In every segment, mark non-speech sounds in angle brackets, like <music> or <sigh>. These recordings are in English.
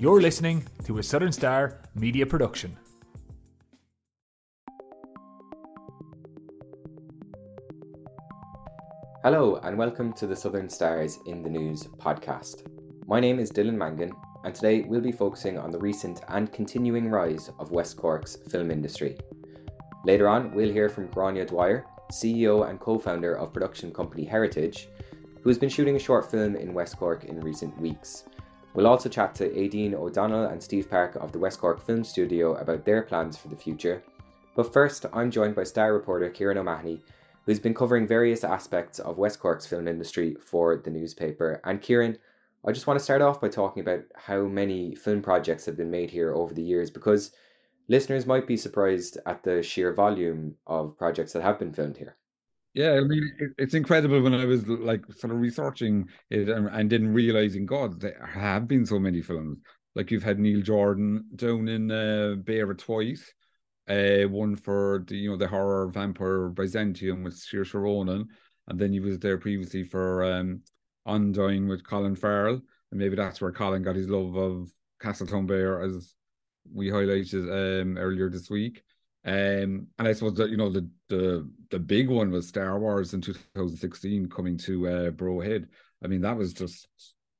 You're listening to a Southern Star media production. Hello, and welcome to the Southern Stars in the News podcast. My name is Dylan Mangan, and today we'll be focusing on the recent and continuing rise of West Cork's film industry. Later on, we'll hear from Gráinne Dwyer, CEO and co founder of production company Heritage, who has been shooting a short film in West Cork in recent weeks. We'll also chat to Édaín O'Donnell and Steve Park of the West Cork Film Studio about their plans for the future. But first, I'm joined by star reporter Kieran O'Mahony, who's been covering various aspects of West Cork's film industry for the newspaper. And Kieran, I just want to start off by talking about how many film projects have been made here over the years because listeners might be surprised at the sheer volume of projects that have been filmed here. Yeah, I mean, it, it's incredible when I was like sort of researching it and, and then realizing, God, there have been so many films. Like you've had Neil Jordan down in uh, twice, uh, one for the you know the horror vampire Byzantium with Saoirse Ronan, and then he was there previously for um, Ondine with Colin Farrell, and maybe that's where Colin got his love of Castletownbere, as we highlighted um, earlier this week. Um, and I suppose that you know the the the big one was Star Wars in 2016 coming to uh, Brow Head. I mean, that was just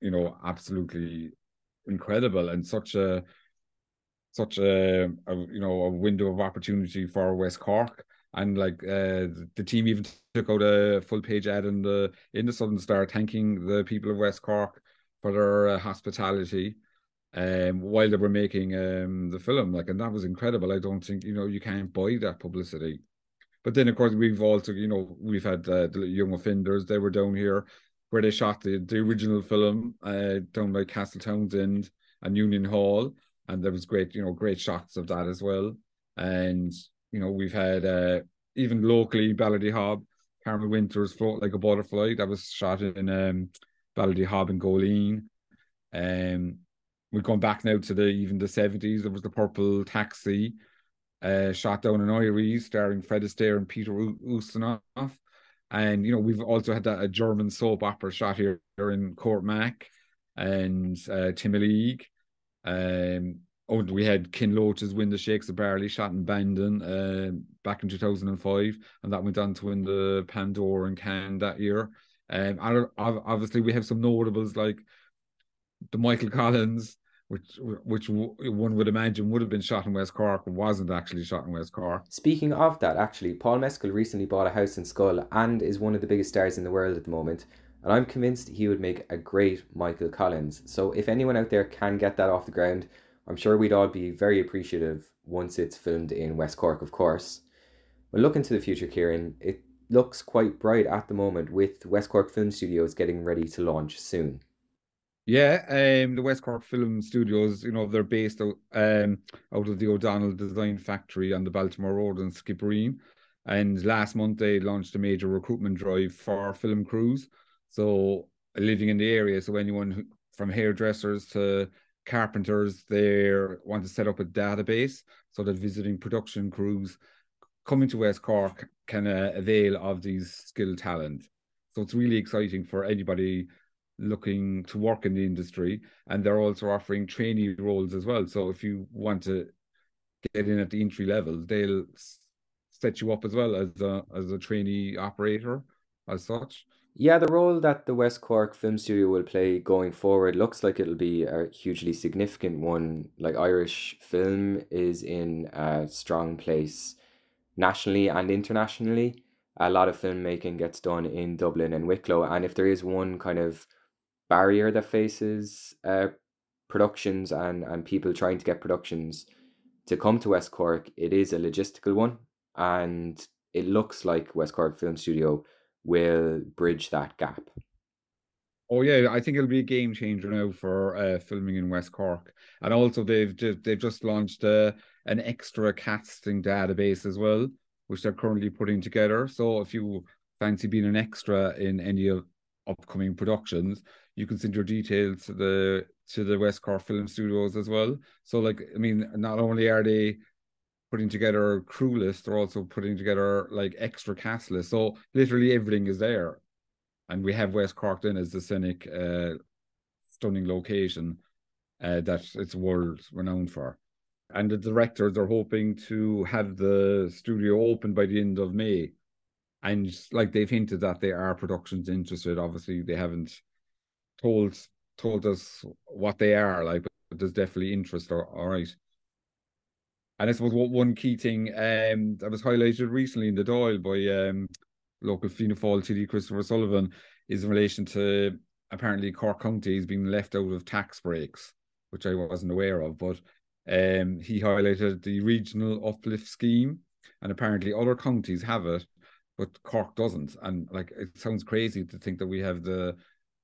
you know absolutely incredible and such a such a, a you know a window of opportunity for West Cork. And like uh, the team even took out a full page ad in the in the Southern Star thanking the people of West Cork for their uh, hospitality um, while they were making um, the film. Like, and that was incredible. I don't think you know you can't buy that publicity. But then, of course, we've also you know we've had uh, the young offenders. They were down here where they shot the the original film uh, down by Castletownshend and Union Hall, and there was great you know great shots of that as well. And you know we've had uh, even locally Ballydehob, Carmel Winters float like a butterfly that was shot in um, Ballydehob and Goleen. Um, we're going back now to the even the 70s. There was the Purple Taxi, uh, shot down in Irie, starring Fred Astaire and Peter Ustinov. And you know, we've also had that a German soap opera shot here in Courtmac and uh, Timoleague. Um, oh, we had Ken Loach's Wind That Shakes the Barley shot in Bandon uh, back in 2005, and that went on to win the Palme d'Or and Cannes that year. Um, and obviously, we have some notables like the Michael Collins, which which one would imagine would have been shot in West Cork, wasn't actually shot in West Cork. Speaking of that, actually, Paul Mescal recently bought a house in Schull and is one of the biggest stars in the world at the moment. And I'm convinced he would make a great Michael Collins. So if anyone out there can get that off the ground, I'm sure we'd all be very appreciative once it's filmed in West Cork, of course. When looking to the future, Kieran, it looks quite bright at the moment with West Cork Film Studios getting ready to launch soon. Yeah, um, the West Cork Film Studios, you know, they're based out, um, out of the O'Donnell Design Factory on the Baltimore Road in Skibbereen. And last month they launched a major recruitment drive for film crews. So living in the area, so anyone who, from hairdressers to carpenters, they want to set up a database so that visiting production crews coming to West Cork can uh, avail of these skilled talent. So it's really exciting for anybody looking to work in the industry and they're also offering trainee roles as well. So if you want to get in at the entry level they'll set you up as well as a as a trainee operator as such. Yeah the role that the west cork film studio will play going forward looks like it'll be a hugely significant one. Like irish film is in a strong place nationally and internationally. A lot of filmmaking gets done in dublin and wicklow and if there is one kind of barrier that faces uh, productions and, and people trying to get productions to come to West Cork, it is a logistical one. And it looks like West Cork Film Studio will bridge that gap. Oh yeah, I think it'll be a game changer now for uh, filming in West Cork, and also they've they've just launched uh, an extra casting database as well, which they're currently putting together. So if you fancy being an extra in any of upcoming productions, you can send your details to the to the West Cork Film Studios as well. So like I mean, not only are they putting together a crew list, they're also putting together like extra cast list. So literally everything is there. And we have West Cork then as the scenic uh stunning location. uh, that it's world renowned for. And the directors are hoping to have the studio open by the end of May. And like they've hinted that they are productions interested. Obviously, they haven't told told us what they are like, but there's definitely interest. All, all right. And I suppose what one key thing um, that was highlighted recently in the Dáil by um, local Fianna Fáil TD Christopher Sullivan is in relation to apparently Cork County is being left out of tax breaks, which I wasn't aware of. But um, he highlighted the regional uplift scheme, and apparently other counties have it, but Cork doesn't. And like it sounds crazy to think that we have the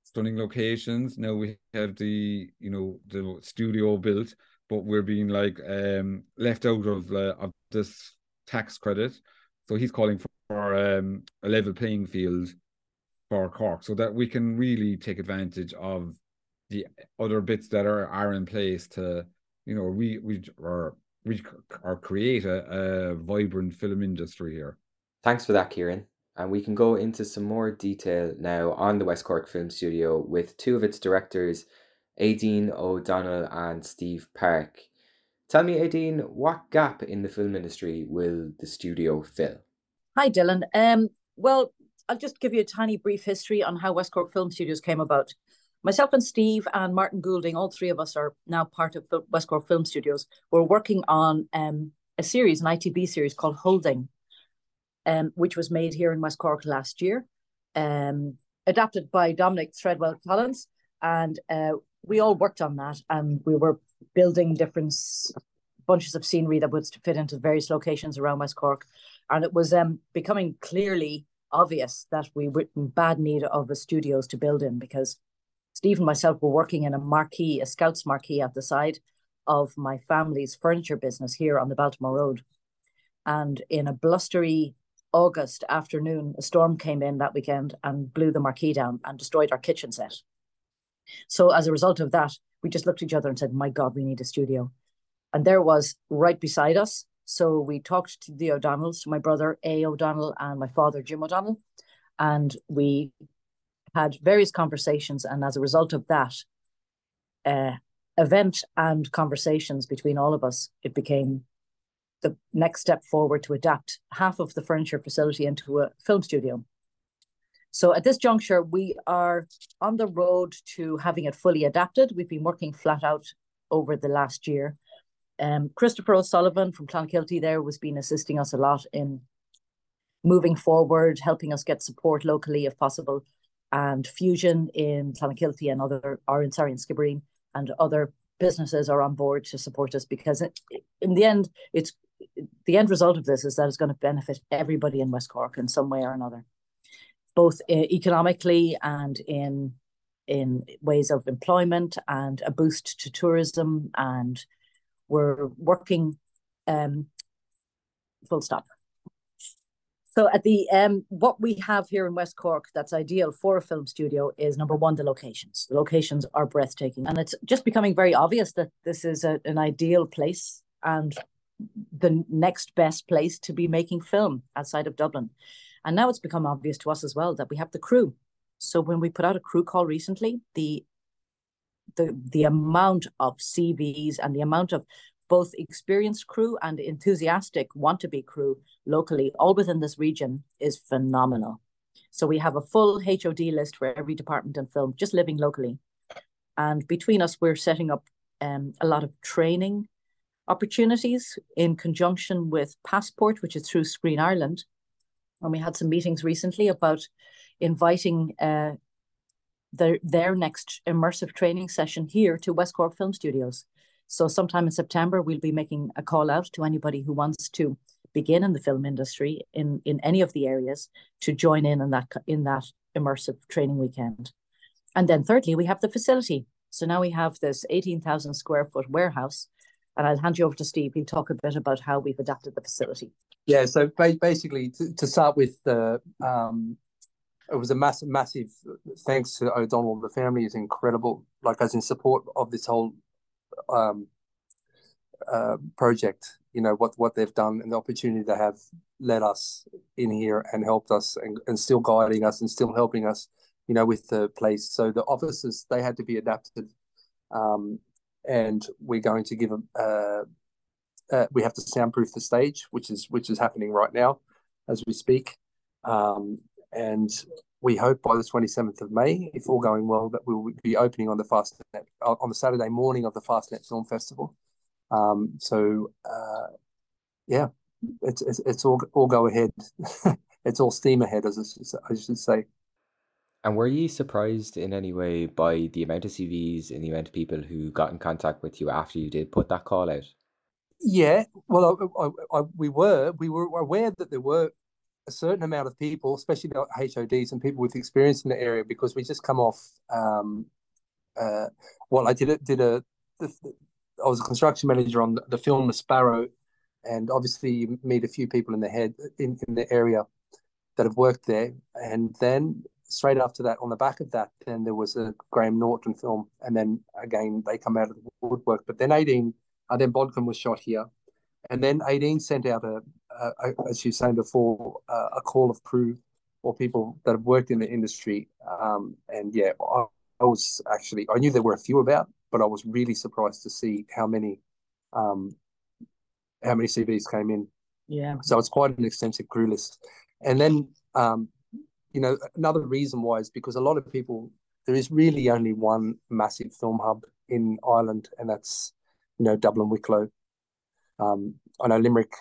stunning locations. Now we have the you know the studio built, but we're being like um, left out of uh, of this tax credit. So he's calling for, um, a level playing field for Cork, so that we can really take advantage of the other bits that are are in place to you know we we or we or create a, a vibrant film industry here. Thanks for that, Kieran. And we can go into some more detail now on the West Cork Film Studio with two of its directors, Édaín O'Donnell and Steve Park. Tell me, Édaín, what gap in the film industry will the studio fill? Hi, Dylan. Um, well, I'll just give you a tiny brief history on how West Cork Film Studios came about. Myself and Steve and Martin Goulding, all three of us are now part of West Cork Film Studios. We're working on um, a series, an ITV series called Holding, um, which was made here in West Cork last year, um, adapted by Dominic Treadwell Collins. And uh, we all worked on that and we were building different bunches of scenery that would fit into various locations around West Cork. And it was um, becoming clearly obvious that we were in bad need of a studios to build in because Steve and myself were working in a marquee, a scouts marquee at the side of my family's furniture business here on the Baltimore Road. And in a blustery August afternoon, a storm came in that weekend and blew the marquee down and destroyed our kitchen set. So as a result of that, we just looked at each other and said, My God, we need a studio. And there was right beside us so we talked to the O'Donnells, to my brother A. O'Donnell and my father Jim O'Donnell, and we had various conversations. And as a result of that uh, event and conversations between all of us, it became the next step forward to adapt half of the furniture facility into a film studio. So at this juncture, we are on the road to having it fully adapted. We've been working flat out over the last year um, Christopher O'Sullivan from Clonakilty there was been assisting us a lot in moving forward, helping us get support locally if possible, and Fusion in Clonakilty and other, or in sorry in Skibbereen and other businesses are on board to support us because it, in the end, it's the end result of this is that it's going to benefit everybody in West Cork in some way or another, both economically and in in ways of employment and a boost to tourism and we're working um, full stop. So at the um, what we have here in West Cork that's ideal for a film studio is number one, the locations. The locations are breathtaking, and it's just becoming very obvious that this is a, an ideal place and the next best place to be making film outside of Dublin. And now it's become obvious to us as well that we have the crew. So when we put out a crew call recently, the the the amount of CVs and the amount of both experienced crew and enthusiastic want to be crew locally, all within this region, is phenomenal. So we have a full HOD list for every department and film just living locally. And between us, we're setting up um, a lot of training opportunities in conjunction with Passport, which is through Screen Ireland. And we had some meetings recently about inviting uh, their their next immersive training session here to West Cork Film Studios. So sometime in September, we'll be making a call out to anybody who wants to begin in the film industry in in any of the areas to join in in that in that immersive training weekend. And then thirdly, we have the facility. So now we have this 18,000 square foot warehouse. And I'll hand you over to Steve. He'll talk a bit about how we've adapted the facility. Yeah, so basically, to, to start with, the um, it was a massive, massive thanks to O'Donnell. The family is incredible, like as in support of this whole um, uh, project. You know what what they've done and the opportunity they have led us in here and helped us and, and still guiding us and still helping us. You know with the place. So the offices they had to be adapted. Um, and we're going to give a. Uh, uh, we have to soundproof the stage, which is which is happening right now, as we speak, um, and we hope by the 27th of May, if all going well, that we will be opening on the Fastnet on the Saturday morning of the Fastnet Film Festival. Um, so uh, yeah, it's, it's, it's all all go ahead. <laughs> it's all steam ahead, as I should say. And were you surprised in any way by the amount of CVs and the amount of people who got in contact with you after you did put that call out? Yeah, well, I, I, I, we were we were aware that there were a certain amount of people, especially the HODs and people with experience in the area, because we just come off. Um, uh, well, I did it. Did a. I was a construction manager on the film The Sparrow, and obviously you meet a few people in the head in, in the area that have worked there, and then straight after that, on the back of that, then there was a Graham Norton film, and then again they come out of the woodwork. But then Édaín, and then Bodkin was shot here, and then Édaín sent out a, a, a as you were saying before, a, a, call of crew or people that have worked in the industry. Um, and yeah, I, I, was actually I knew there were a few about, but I was really surprised to see how many, um, how many CVs came in. Yeah. So it's quite an extensive crew list, and then um, you know, another reason why is because a lot of people, there is really only one massive film hub in Ireland, and that's, you know, Dublin Wicklow. Um, I know Limerick,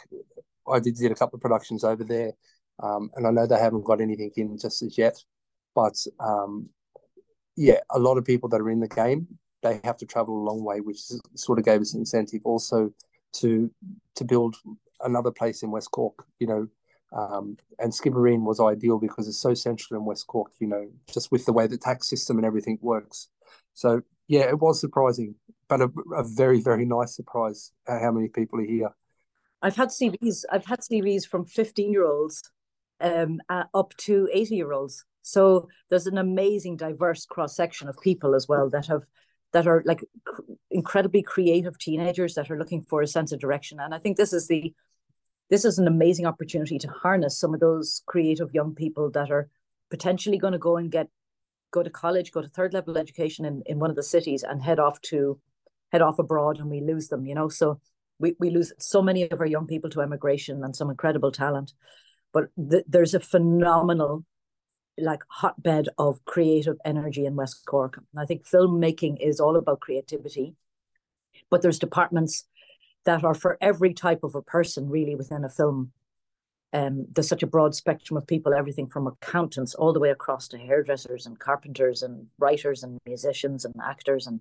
I did, did a couple of productions over there, um, and I know they haven't got anything in just as yet. But um, yeah, a lot of people that are in the game, they have to travel a long way, which sort of gave us incentive also to to build another place in West Cork. You know, um, and Skibbereen was ideal because it's so central in West Cork, you know, just with the way the tax system and everything works. So, yeah, it was surprising, but a, a very, very nice surprise at how many people are here. I've had CVs, I've had CVs from 15 year olds um, uh, up to 80 year olds. So there's an amazing diverse cross section of people as well that have that are like cr- incredibly creative teenagers that are looking for a sense of direction. And I think this is the this is an amazing opportunity to harness some of those creative young people that are potentially going to go and get go to college, go to third level education in, in one of the cities and head off to head off abroad and we lose them, you know. So we, we lose so many of our young people to emigration and some incredible talent. But th- there's a phenomenal like hotbed of creative energy in West Cork. And I think filmmaking is all about creativity. But there's departments that are for every type of a person really within a film. Um, there's such a broad spectrum of people, everything from accountants all the way across to hairdressers and carpenters and writers and musicians and actors and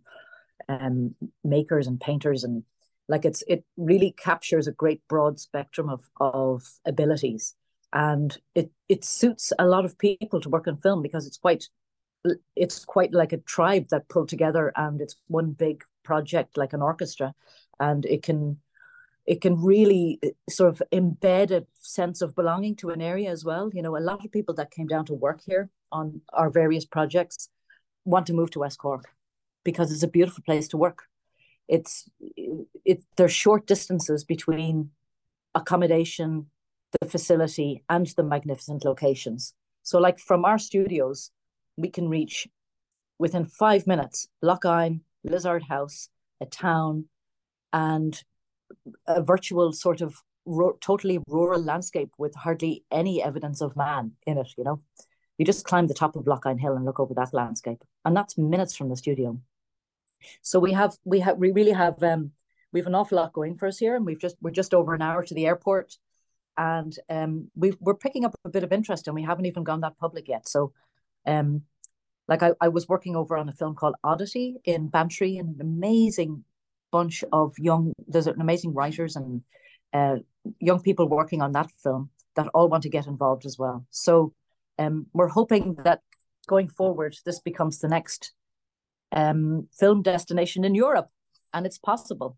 um, makers and painters and like it's it really captures a great broad spectrum of of abilities and it it suits a lot of people to work in film because it's quite it's quite like a tribe that pulled together and it's one big project like an orchestra and it can it can really uh, sort of embed a sense of belonging to an area as well. You know, a lot of people that came down to work here on our various projects want to move to West Cork because it's a beautiful place to work. It's it there's short distances between accommodation, the facility, and the magnificent locations. So, like from our studios, we can reach within five minutes Lough Liss Ard House, a town, and a virtual sort of ro- totally rural landscape with hardly any evidence of man in it. You know, you just climb the top of Lough Hill and look over that landscape, and that's minutes from the studio. So we have we have we really have um we have an awful lot going for us here, and we've just we're just over an hour to the airport, and um we we're picking up a bit of interest, and we haven't even gone that public yet. So, um, like I, I was working over on a film called Oddity in Bantry, an amazing bunch of young, there's an amazing writers and uh, young people working on that film that all want to get involved as well. So um, we're hoping that going forward, this becomes the next um, film destination in Europe, and it's possible.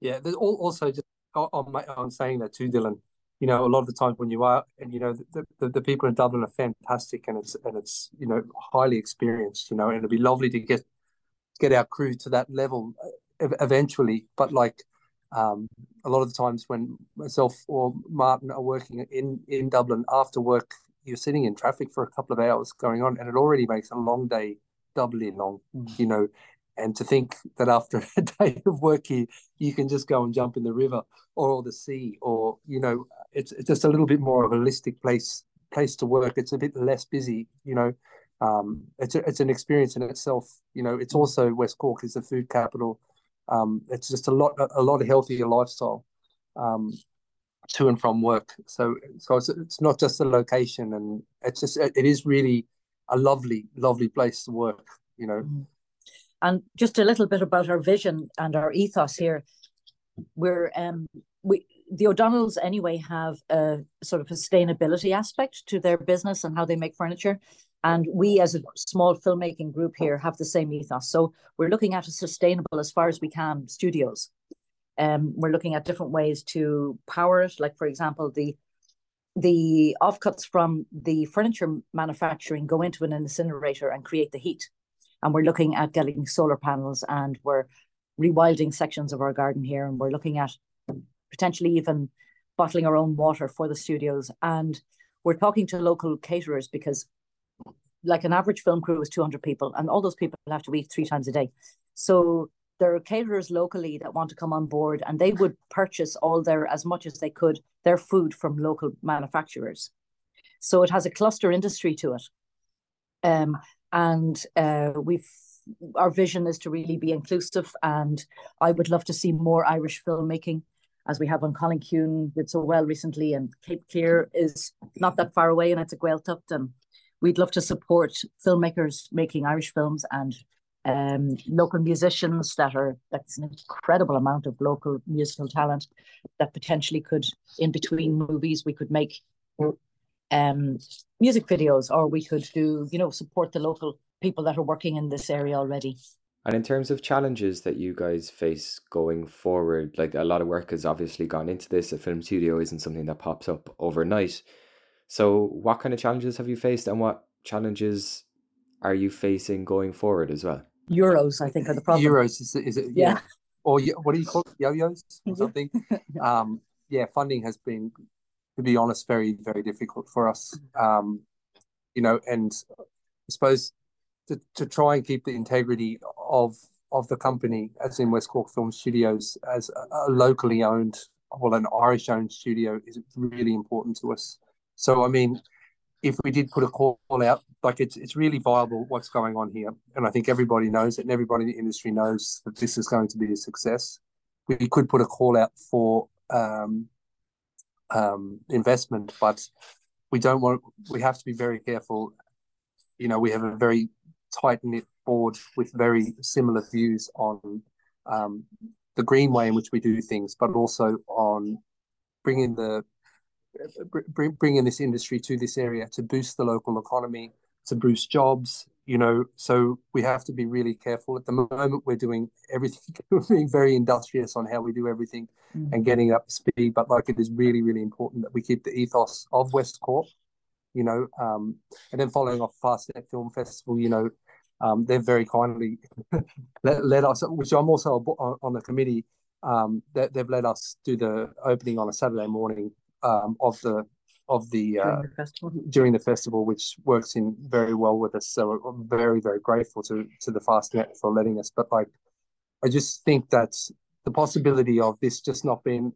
Yeah, there's also just on, my, on saying that too, Dylan. You know, a lot of the times when you are, and you know, the, the, the people in Dublin are fantastic, and it's and it's you know highly experienced. You know, and it'd be lovely to get get our crew to that level eventually. But like um, a lot of the times when myself or Martin are working in in Dublin after work, you're sitting in traffic for a couple of hours going on, and it already makes a long day doubly long. Mm. You know, and to think that after <laughs> a day of work here, you can just go and jump in the river or the sea, or you know, it's, it's just a little bit more of a holistic place place to work. It's a bit less busy, you know. Um, it's a, it's an experience in itself. You know, it's also West Cork is the food capital. Um, it's just a lot a lot healthier lifestyle um, to and from work. So so it's, it's not just the location, and it's just it is really a lovely lovely place to work. You know. Mm-hmm. And just a little bit about our vision and our ethos here. We're um we the O'Donnells anyway have a sort of sustainability aspect to their business and how they make furniture. And we, as a small filmmaking group here, have the same ethos. So we're looking at a sustainable, as far as we can, studios. Um, we're looking at different ways to power it. Like, for example, the the offcuts from the furniture manufacturing go into an incinerator and create the heat. And we're looking at getting solar panels and we're rewilding sections of our garden here. And we're looking at potentially even bottling our own water for the studios. And we're talking to local caterers because like an average film crew is 200 people and all those people have to eat three times a day. So there are caterers locally that want to come on board and they would purchase all their as much as they could their food from local manufacturers. So it has a cluster industry to it. Um, and uh, we've our vision is to really be inclusive and i would love to see more irish filmmaking as we have on Cailín Ciúin did so well recently and Cape Clear is not that far away and it's a Gaeltacht and we'd love to support filmmakers making Irish films and um, local musicians that are that's an incredible amount of local musical talent that potentially could in between movies we could make um, music videos or we could do you know support the local people that are working in this area already. And in terms of challenges that you guys face going forward like a lot of work has obviously gone into this. A film studio isn't something that pops up overnight so, what kind of challenges have you faced, and what challenges are you facing going forward as well? Euros, I think, are the problem. Euros is, is it? Yeah. yeah. Or what do you call it? Yo-yos or something? <laughs> um, yeah, funding has been, to be honest, very very difficult for us. Um, you know, and I suppose to, to try and keep the integrity of of the company, as in West Cork Film Studios, as a, a locally owned, well, an Irish owned studio, is really important to us. So, I mean, if we did put a call out, like it's it's really viable what's going on here, and I think everybody knows it, and everybody in the industry knows that this is going to be a success. We could put a call out for um, um, investment, but we don't want. We have to be very careful. You know, we have a very tight knit board with very similar views on um, the green way in which we do things, but also on bringing the bring, bringing this industry to this area to boost the local economy, to boost jobs. You know, so we have to be really careful. At the moment, we're doing everything, <laughs> we're being very industrious on how we do everything mm. and getting up to speed. But like, it is really, really important that we keep the ethos of West Cork. You know, um, and then following off Fastnet Film Festival, you know, um, they've very kindly <laughs> let, let, us, which I'm also on the committee, um, they, have let us do the opening on a Saturday morning um, of the of the, uh, during the festival during the festival, which works in very well with us. So I'm very very grateful to to the Fastnet for letting us. But like, I just think that the possibility of this just not being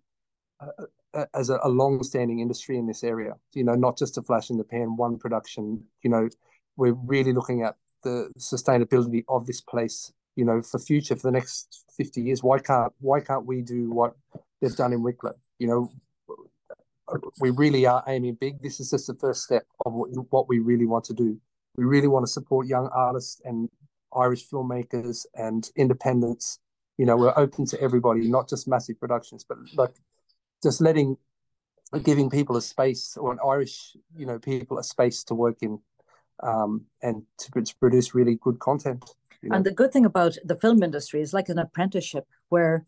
uh, uh, as a, a long-standing industry in this area, you know, not just a flash in the pan, one production. You know, we're really looking at the sustainability of this place. You know, for future for the next fifty years. Why can't why can't we do what they've done in Wicklow? You know, we really are aiming big. This is just the first step of what we really want to do. We really want to support young artists and Irish filmmakers and independents. You know, we're open to everybody, not just massive productions, but like just letting, giving people a space or an Irish, you know, people a space to work in um, and to, to produce really good content. You know? And the good thing about the film industry is like an apprenticeship where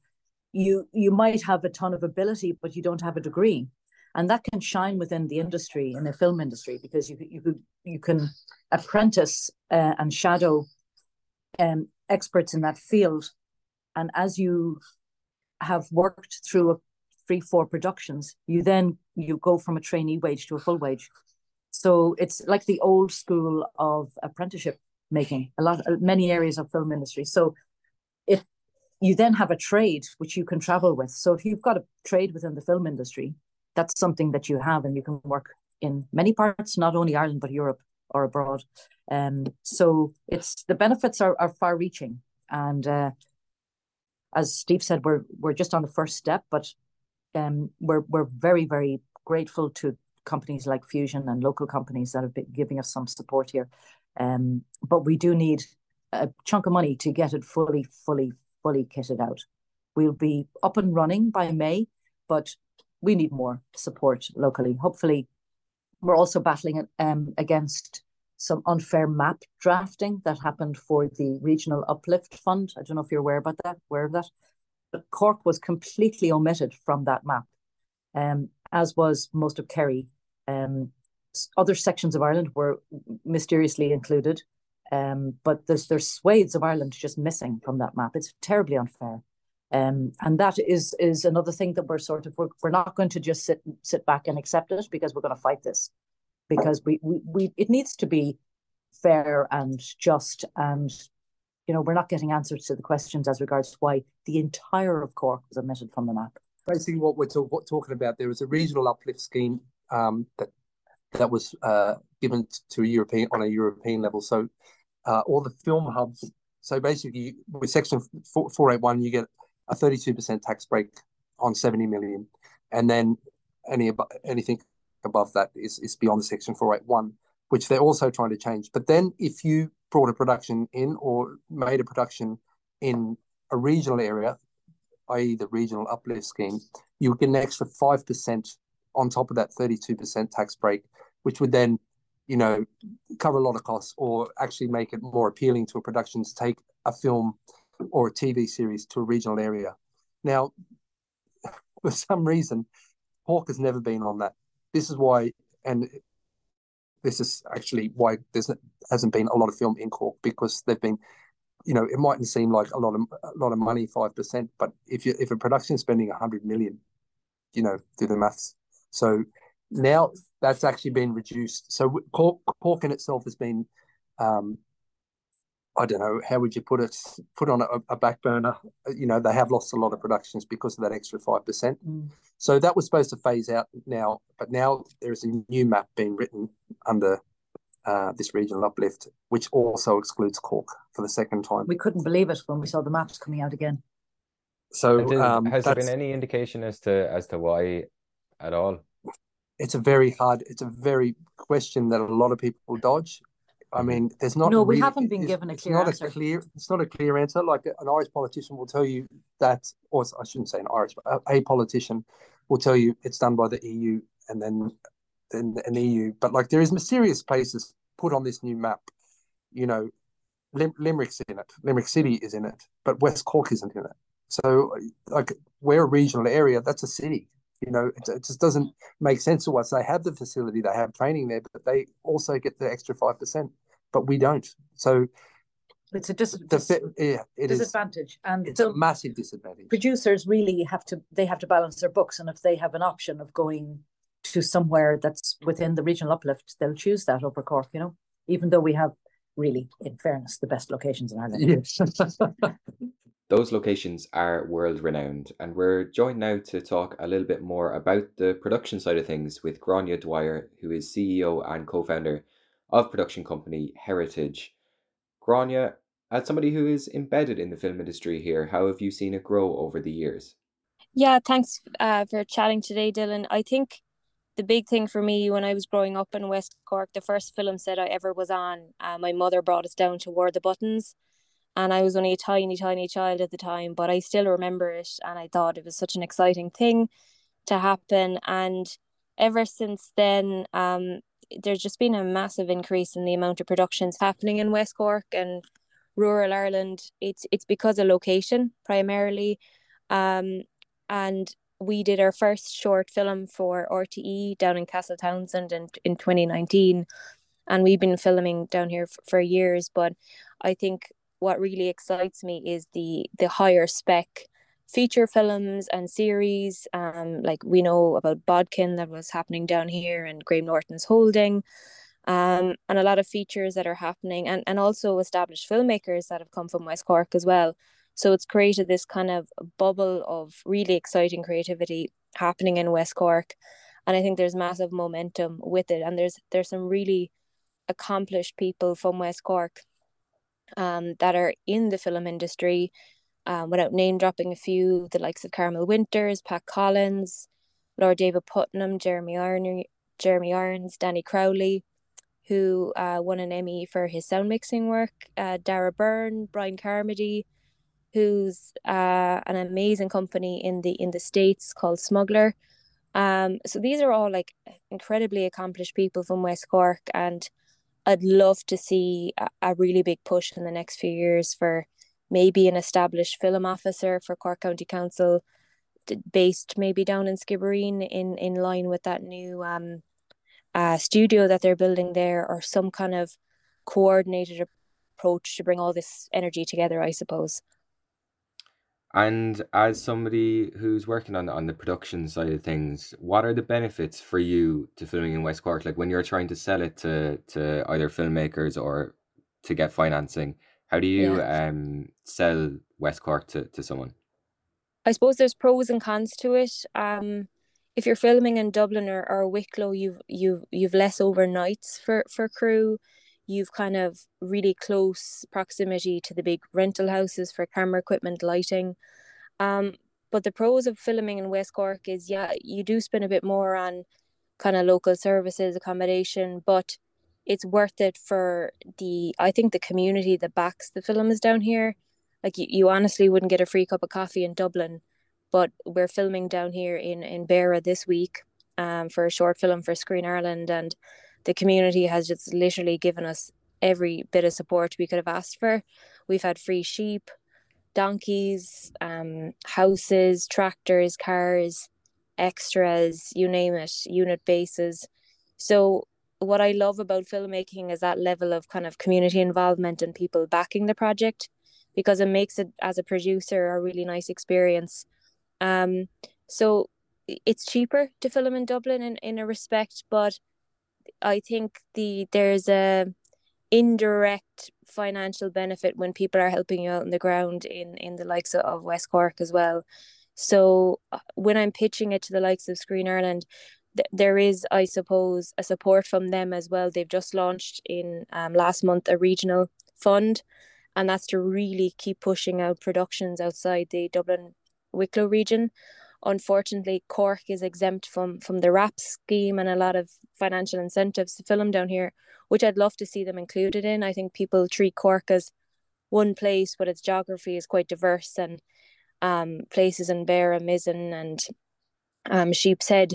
you you might have a ton of ability, but you don't have a degree and that can shine within the industry in the film industry because you you you can apprentice uh, and shadow um, experts in that field, and as you have worked through a three four productions, you then you go from a trainee wage to a full wage. So it's like the old school of apprenticeship making a lot many areas of film industry. So if you then have a trade which you can travel with. So if you've got a trade within the film industry, that's something that you have and you can work in many parts, not only Ireland, but Europe or abroad. Um, so it's the benefits are, are far reaching. And uh, as Steve said, we're we're just on the first step, but um, we're we're very, very grateful to companies like Fusion and local companies that have been giving us some support here. Um, but we do need a chunk of money to get it fully, fully, fully kitted out. We'll be up and running by May, but we need more support locally. Hopefully, we're also battling um, against some unfair map drafting that happened for the Regional Uplift Fund. I don't know if you're aware about that, aware of that. But Cork was completely omitted from that map, um, as was most of Kerry. Um, other sections of Ireland were mysteriously included, um, but there's there's swathes of Ireland just missing from that map. It's terribly unfair. Um, and that is is another thing that we're sort of we're, we're not going to just sit sit back and accept it because we're going to fight this because we, we we it needs to be fair and just and you know we're not getting answers to the questions as regards why the entire of Cork was omitted from the map. Basically, what we're talk, what, talking about there is a regional uplift scheme um, that that was uh, given to a European on a European level. So uh, all the film hubs. So basically, with Section four eight one, you get a thirty two percent tax break on seventy million, and then any anything above that is, is beyond the Section 481, which they're also trying to change. But then if you brought a production in or made a production in a regional area, i.e. the regional uplift scheme, you would get an extra 5% on top of that 32% tax break, which would then, you know, cover a lot of costs or actually make it more appealing to a production to take a film or a TV series to a regional area. Now, <laughs> for some reason, Cork has never been on that this is why, and this is actually why there hasn't been a lot of film in Cork because they've been, you know, it mightn't seem like a lot of a lot of money, five percent, but if you if a production is spending hundred million, you know, do the maths. So now that's actually been reduced. So Cork, Cork in itself has been um, I don't know how would you put it put on a, a, back burner. You know they have lost a lot of productions because of that extra five percent. Mm. So that was supposed to phase out now, but now there is a new map being written under uh, this regional uplift, which also excludes Cork for the second time. We couldn't believe it when we saw the maps coming out again. So did, um, has there been any indication as to as to why at all? It's a very hard. It's a very question that a lot of people dodge. I mm-hmm. mean, there's not. No, we haven't been given a clear not answer. A clear, it's not a clear answer. Like an Irish politician will tell you that, or I shouldn't say an Irish, but a, a politician will tell you it's done by the EU and then then an EU. But like there is mysterious places put on this new map. You know, Lim- Limerick's in it. Limerick City is in it, but West Cork isn't in it. So like we're a regional area. That's a city you know, it, it, just doesn't make sense to us. They have the facility, they have training there, but they also get the extra five percent but we don't. So it's a dis- the, yeah, it disadvantage, is, and it's so a massive disadvantage. Producers really have to they have to balance their books, and if they have an option of going to somewhere that's within the regional uplift, they'll choose that over Cork. You know, even though we have really, in fairness, the best locations in Ireland. Yes. <laughs> Those locations are world renowned, and we're joined now to talk a little bit more about the production side of things with Gráinne Dwyer, who is CEO and co founder of production company Heritage. Gráinne, as somebody who is embedded in the film industry here, how have you seen it grow over the years? Yeah, thanks uh, for chatting today, Dylan. I think the big thing for me when I was growing up in West Cork, the first film set I ever was on, uh, my mother brought us down to War the Buttons. And I was only a tiny, tiny child at the time, but I still remember it. And I thought it was such an exciting thing to happen. And ever since then, um, there's just been a massive increase in the amount of productions happening in West Cork and rural Ireland. It's it's because of location primarily, um, and we did our first short film for RTE down in Castletownshend in in 2019, and we've been filming down here f- for years. But I think what really excites me is the the higher spec feature films and series. Um, like we know about Bodkin that was happening down here and Graham Norton's Holding. Um, and a lot of features that are happening and, and also established filmmakers that have come from West Cork as well. So it's created this kind of bubble of really exciting creativity happening in West Cork. And I think there's massive momentum with it. And there's there's some really accomplished people from West Cork um, that are in the film industry. Um, without name dropping a few, the likes of Carmel Winters, Pat Collins, Lord David Puttnam, Jeremy Irons, Jeremy Irons, Danny Crowley, who uh, won an Emmy for his sound mixing work, uh, Dara Byrne, Brian Carmody, who's uh, an amazing company in the in the states called Smuggler. Um, so these are all like incredibly accomplished people from West Cork, and I'd love to see a, a really big push in the next few years for maybe an established film officer for Cork County Council, based maybe down in Skibbereen, in in line with that new um, uh, studio that they're building there, or some kind of coordinated approach to bring all this energy together. I suppose. And as somebody who's working on on the production side of things, what are the benefits for you to filming in West Cork? Like when you're trying to sell it to to either filmmakers or to get financing, how do you Yeah. um sell West Cork to, to someone? I suppose there's pros and cons to it. Um, if you're filming in Dublin or, or Wicklow, you've you've you've less overnights for for crew. You've kind of really close proximity to the big rental houses for camera equipment, lighting. Um, but the pros of filming in West Cork is yeah, you do spend a bit more on kind of local services, accommodation, but it's worth it for the I think the community that backs the films down here. Like you, you honestly wouldn't get a free cup of coffee in Dublin, but we're filming down here in in Beara this week um for a short film for Screen Ireland and the community has just literally given us every bit of support we could have asked for. We've had free sheep, donkeys, um, houses, tractors, cars, extras, you name it, unit bases. So what I love about filmmaking is that level of kind of community involvement and people backing the project because it makes it as a producer a really nice experience. Um, so it's cheaper to film in Dublin in, in a respect, but I think the there's a indirect financial benefit when people are helping you out on the ground in in the likes of West Cork as well. So uh, when I'm pitching it to the likes of Screen Ireland, th- there is, I suppose, a support from them as well. They've just launched in um, last month a regional fund, and that's to really keep pushing out productions outside the Dublin Wicklow region. Unfortunately, Cork is exempt from from the RAP scheme and a lot of financial incentives to film down here, which I'd love to see them included in. I think people treat Cork as one place, but its geography is quite diverse and um, places in Beara, Mizen, and um, Sheep's Head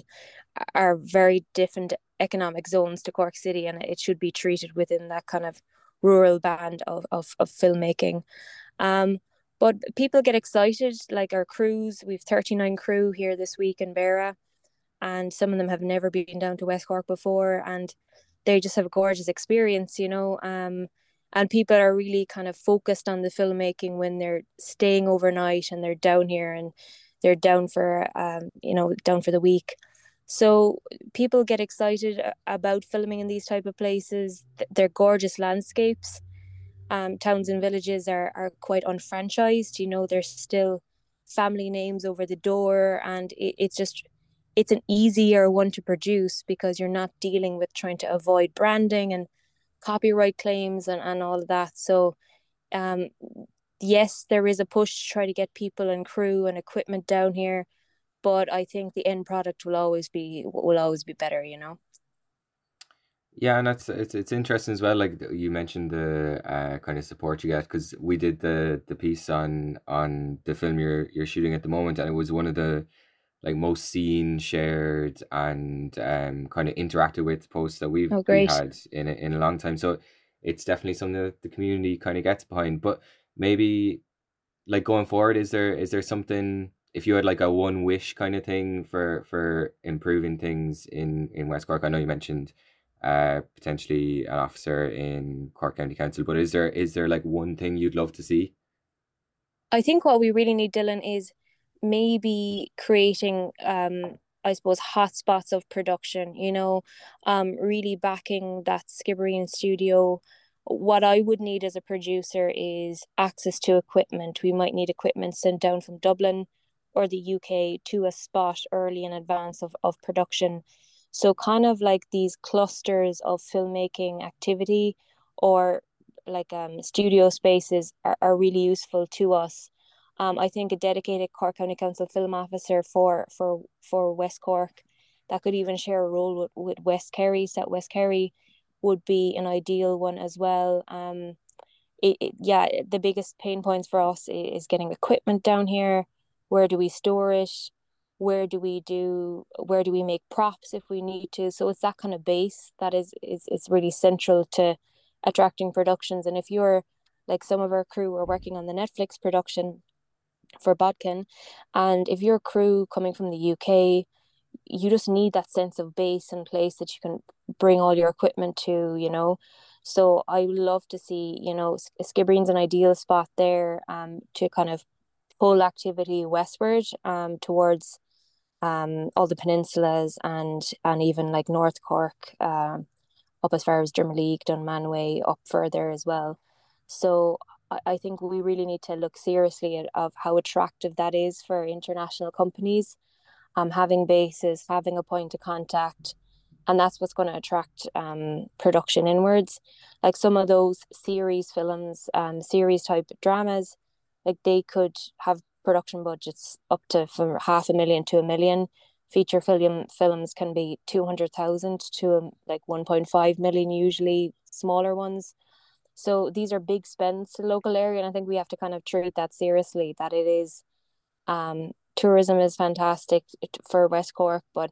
are very different economic zones to Cork City, and it should be treated within that kind of rural band of of, of filmmaking. Um, but people get excited, like our crews. We've 39 crew here this week in Beara, and some of them have never been down to West Cork before, and they just have a gorgeous experience, you know. Um, and people are really kind of focused on the filmmaking when they're staying overnight and they're down here and they're down for um, you know, down for the week. So people get excited about filming in these type of places. They're gorgeous landscapes um, towns and villages are, are quite unfranchised. You know, there's still family names over the door, and it, it's just it's an easier one to produce because you're not dealing with trying to avoid branding and copyright claims and, and all of that. So, um, yes, there is a push to try to get people and crew and equipment down here, but I think the end product will always be will always be better. You know. Yeah, and that's it's it's interesting as well. Like you mentioned the uh, kind of support you get because we did the the piece on on the film you're you're shooting at the moment, and it was one of the like most seen, shared, and um kind of interacted with posts that we've Oh, we had in a, in a long time. So it's definitely something that the community kind of gets behind. But maybe like going forward, is there is there something if you had like a one wish kind of thing for for improving things in in West Cork? I know you mentioned uh potentially an officer in Cork County Council, but is there is there like one thing you'd love to see? I think what we really need, Dylan, is maybe creating um I suppose hotspots of production, you know, um really backing that Skibbereen studio what I would need as a producer is access to equipment. We might need equipment sent down from Dublin or the UK to a spot early in advance of, of production. So, kind of like these clusters of filmmaking activity or like um, studio spaces are, are really useful to us. Um, I think a dedicated Cork County Council film officer for for for West Cork that could even share a role with, with West Kerry, South West Kerry, would be an ideal one as well. Um, it, it, yeah, the biggest pain points for us is getting equipment down here. Where do we store it? Where do we do? Where do we make props if we need to? So it's that kind of base that is is is really central to attracting productions. And if you're like some of our crew are working on the Netflix production for Bodkin, and if your crew coming from the UK, you just need that sense of base and place that you can bring all your equipment to, you know. So I love to see, you know, Skibbereen's an ideal spot there um, to kind of pull activity westward um, towards um, all the peninsulas and and even like North Cork um, up as far as Drimoleague, Dunmanway, up further as well. So I, I think we really need to look seriously at of how attractive that is for international companies. Um, having bases, having a point of contact, and that's what's going to attract um, production inwards. Like some of those series films, um, series type dramas, like they could have production budgets up to from half a million to a million. Feature film films can be 200,000 to um, like 1.5 million usually smaller ones. So these are big spends to the local area and I think we have to kind of treat that seriously that it is um tourism is fantastic for West Cork but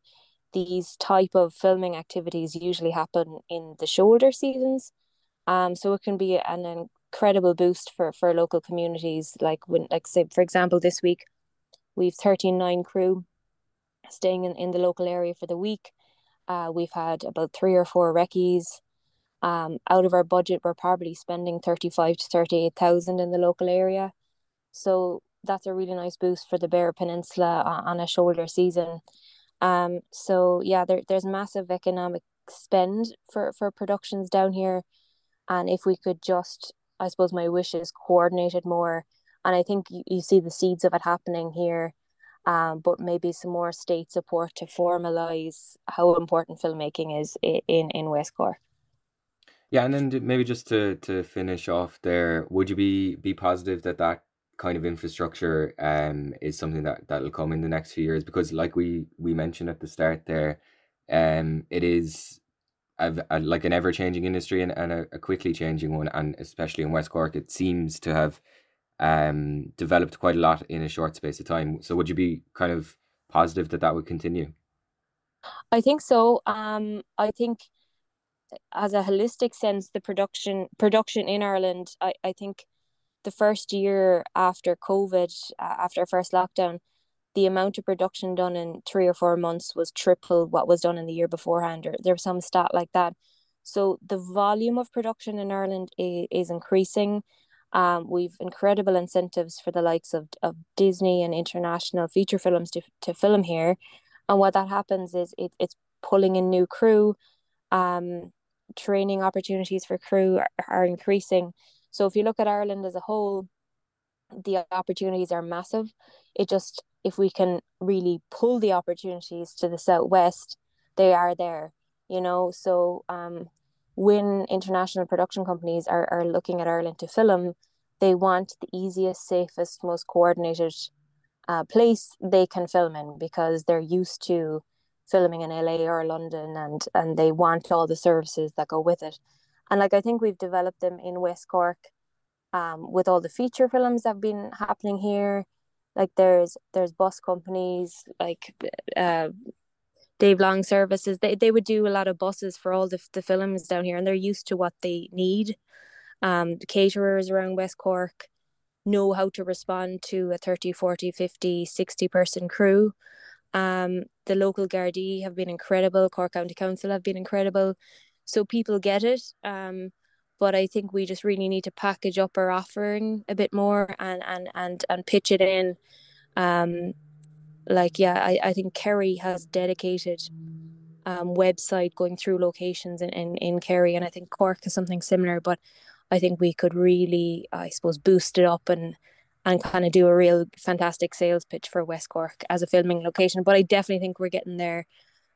these type of filming activities usually happen in the shoulder seasons. Um so it can be an incredible boost for for local communities like when like say for example this week we've 39 crew staying in, in the local area for the week. Uh, we've had about three or four recce's. Um, out of our budget, we're probably spending 35 to 38,000 in the local area. So that's a really nice boost for the Beara Peninsula on a shoulder season. Um, so yeah, there, there's massive economic spend for, for productions down here. And if we could just, I suppose my wish is coordinated more. And I think you, you see the seeds of it happening here um, but maybe some more state support to formalize how important filmmaking is in in West Cork. Yeah, and then maybe just to to finish off there, would you be be positive that that kind of infrastructure um is something that that'll come in the next few years? Because like we we mentioned at the start there, um, it is a, a, like an ever changing industry and, and a, a quickly changing one, and especially in West Cork, it seems to have um, developed quite a lot in a short space of time. So would you be kind of positive that that would continue? I think so. Um, I think as a holistic sense, the production production in Ireland, I, I think the first year after COVID, uh, after first lockdown, the amount of production done in three or four months was triple what was done in the year beforehand. Or there was some stat like that. So the volume of production in Ireland is, is increasing. Um, we've incredible incentives for the likes of, of Disney and international feature films to, to film here. And what that happens is it, it's pulling in new crew. Um, training opportunities for crew are, are increasing. So if you look at Ireland as a whole, the opportunities are massive. It just if we can really pull the opportunities to the southwest, they are there. You know, so um, when international production companies are, are looking at Ireland to film, they want the easiest, safest, most coordinated uh, place they can film in because they're used to filming in LA or London and and they want all the services that go with it. And like I think we've developed them in West Cork um, with all the feature films that have been happening here. Like there's there's bus companies like uh, Dave Long services. They they would do a lot of buses for all the the films down here, and they're used to what they need. Um, the caterers around West Cork know how to respond to a 30, 40, 50, 60 person crew. Um, the local Gardaí have been incredible. Cork County Council have been incredible. So people get it. Um, but I think we just really need to package up our offering a bit more and and and and pitch it in. Um, like yeah I, I think kerry has dedicated um, website going through locations in, in, in Kerry. And I think Cork is something similar, but I think we could really, I suppose, boost it up and and kind of do a real fantastic sales pitch for West Cork as a filming location. But I definitely think we're getting there.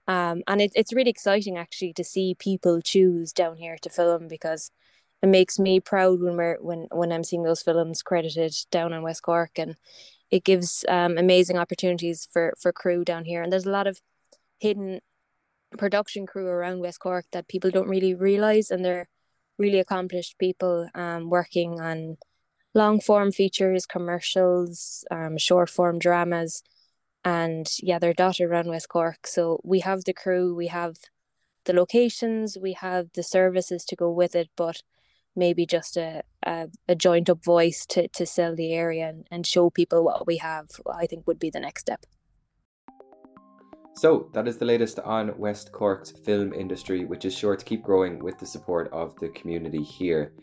Um, and it, it's really exciting actually to see people choose down here to film because it makes me proud when we're when when I'm seeing those films credited down in West Cork and it gives um, amazing opportunities for for crew down here. And there's a lot of hidden production crew around West Cork that people don't really realize and they're really accomplished people um, working on long form features commercials um, short form dramas and yeah they're dotted around West Cork. So we have the crew we have the locations we have the services to go with it but maybe just a, a, a, joint up voice to, to sell the area and, and show people what we have, I think would be the next step. So, that is the latest on West Cork's film industry, which is sure to keep growing with the support of the community here.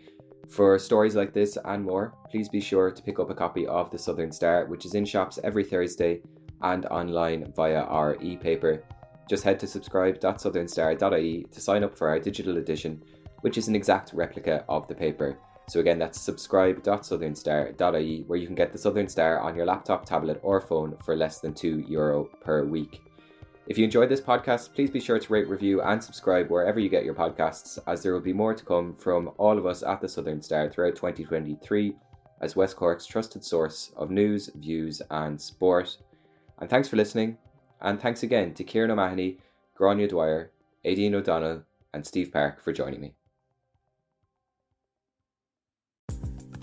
For stories like this and more, please be sure to pick up a copy of The Southern Star, which is in shops every Thursday and online via our e paper. Just head to subscribe.southernstar.ie to sign up for our digital edition which is an exact replica of the paper. So again, that's subscribe.southernstar.ie, where you can get the Southern Star on your laptop, tablet, or phone for less than €2 Euro per week. If you enjoyed this podcast, please be sure to rate, review, and subscribe wherever you get your podcasts, as there will be more to come from all of us at the Southern Star throughout 2023 as West Cork's trusted source of news, views, and sport. And thanks for listening, and thanks again to Kieran O'Mahony, Gráinne Dwyer, Édaín O'Donnell, and Steve Park for joining me.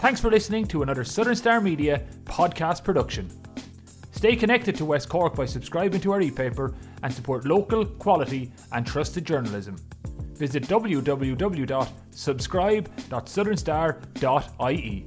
Thanks for listening to another Southern Star Media podcast production. Stay connected to West Cork by subscribing to our e-paper and support local, quality and trusted journalism. Visit www.subscribe.southernstar.ie.